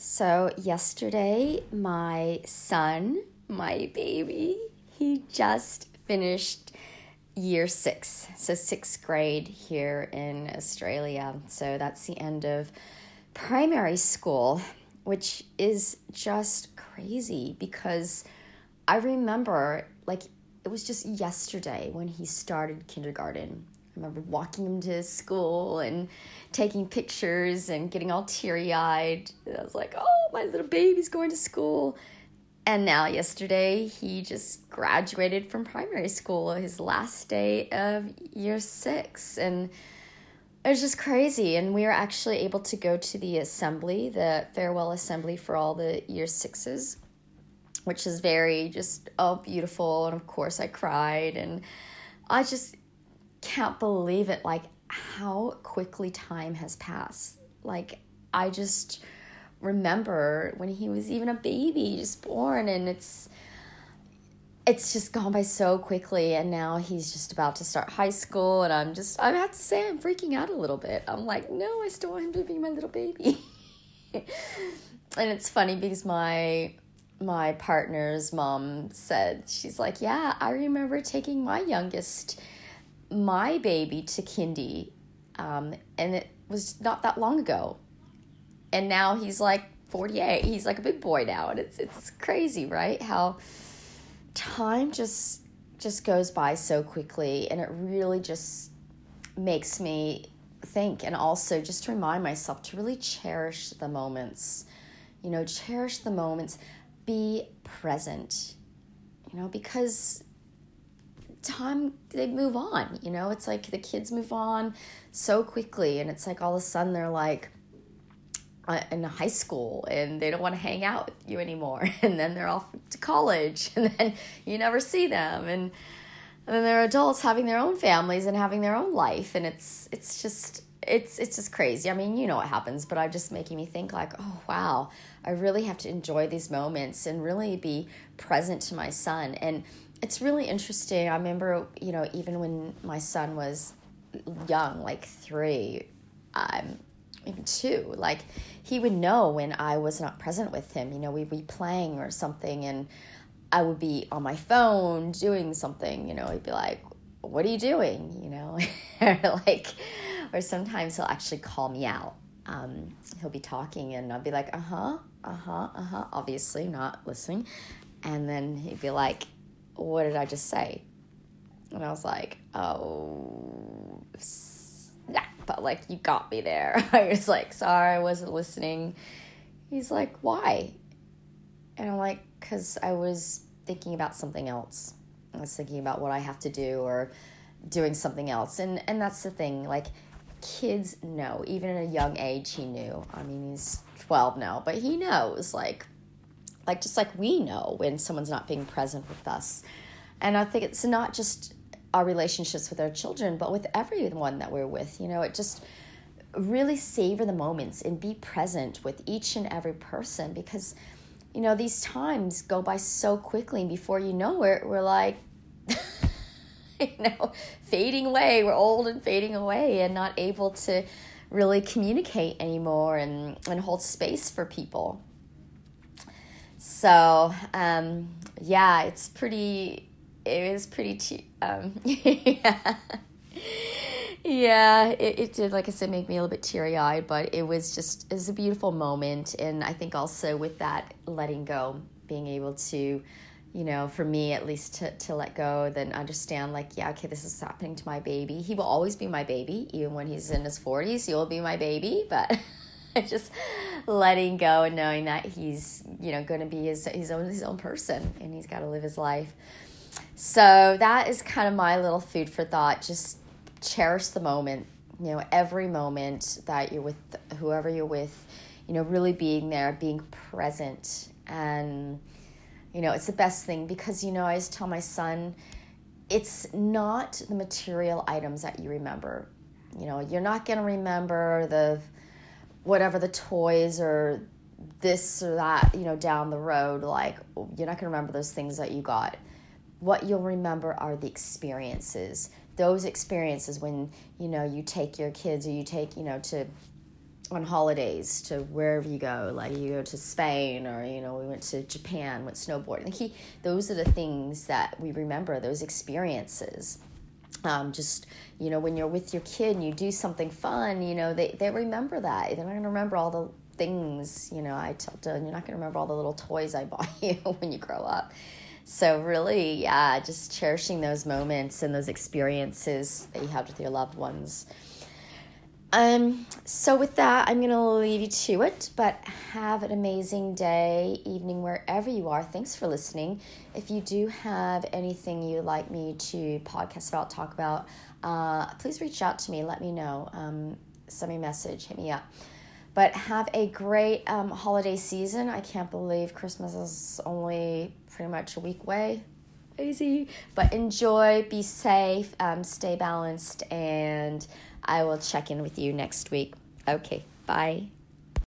So, yesterday, my son, my baby, he just finished year six. So, sixth grade here in Australia. So, that's the end of primary school, which is just crazy because I remember like it was just yesterday when he started kindergarten remember walking him to school and taking pictures and getting all teary eyed. I was like, oh, my little baby's going to school. And now, yesterday, he just graduated from primary school, his last day of year six. And it was just crazy. And we were actually able to go to the assembly, the farewell assembly for all the year sixes, which is very just, oh, beautiful. And of course, I cried. And I just, can't believe it like how quickly time has passed. Like i just remember when he was even a baby just born and it's it's just gone by so quickly and now he's just about to start high school and i'm just i have to say i'm freaking out a little bit. I'm like no i still want him to be my little baby. And it's funny because my my partner's mom said she's like yeah i remember taking my youngest my baby to kindy, um, and it was not that long ago. And now he's like 48. He's like a big boy now, and it's it's crazy, right? How time just just goes by so quickly, and it really just makes me think and also just to remind myself to really cherish the moments. You know, cherish the moments, be present. You know, because time they move on you know it's like the kids move on so quickly and it's like all of a sudden they're like uh, in high school and they don't want to hang out with you anymore and then they're off to college and then you never see them and, and then they're adults having their own families and having their own life and it's it's just it's it's just crazy. I mean, you know what happens, but I'm just making me think like, oh wow, I really have to enjoy these moments and really be present to my son. And it's really interesting. I remember, you know, even when my son was young, like three, um, even two, like he would know when I was not present with him. You know, we'd be playing or something, and I would be on my phone doing something. You know, he'd be like, "What are you doing?" You know, like, or sometimes he'll actually call me out. Um, he'll be talking, and I'll be like, "Uh huh, uh huh, uh huh," obviously not listening, and then he'd be like what did I just say? And I was like, oh, snap. But like, you got me there. I was like, sorry, I wasn't listening. He's like, why? And I'm like, because I was thinking about something else. I was thinking about what I have to do or doing something else. And, and that's the thing. Like, kids know, even at a young age, he knew. I mean, he's 12 now, but he knows, like, like just like we know when someone's not being present with us. And i think it's not just our relationships with our children but with everyone that we're with you know it just really savor the moments and be present with each and every person because you know these times go by so quickly and before you know it we're like you know fading away. We're old and fading away and not able to really communicate anymore and, and hold space for people so um, yeah, it's pretty. It was pretty. Te- um, yeah. yeah, it, it did, like I said, make me a little bit teary eyed, but it was just, it was a beautiful moment. And I think also with that letting go, being able to, you know, for me at least to, to let go, then understand, like, yeah, okay, this is happening to my baby. He will always be my baby, even when he's in his 40s, he will be my baby, but. just letting go and knowing that he's you know going to be his his own his own person and he's got to live his life. So that is kind of my little food for thought. Just cherish the moment. You know, every moment that you're with whoever you're with. You know, really being there, being present, and you know, it's the best thing because you know I always tell my son, it's not the material items that you remember. You know, you're not going to remember the whatever the toys or this or that, you know, down the road, like you're not going to remember those things that you got. What you'll remember are the experiences. Those experiences when, you know, you take your kids or you take, you know, to on holidays to wherever you go, like you go to Spain or you know we went to Japan, went snowboarding. He, those are the things that we remember, those experiences. Um, just you know when you're with your kid and you do something fun, you know they they remember that. They're not gonna remember all the things you know I tell them you're not gonna remember all the little toys I bought you when you grow up. So really, yeah, just cherishing those moments and those experiences that you have with your loved ones. Um, so with that, I'm gonna leave you to it, but have an amazing day, evening, wherever you are. Thanks for listening. If you do have anything you'd like me to podcast about, talk about, uh, please reach out to me. Let me know. Um, send me a message, hit me up. But have a great um, holiday season. I can't believe Christmas is only pretty much a week away. Crazy. But enjoy, be safe, um, stay balanced, and I will check in with you next week. Okay, bye.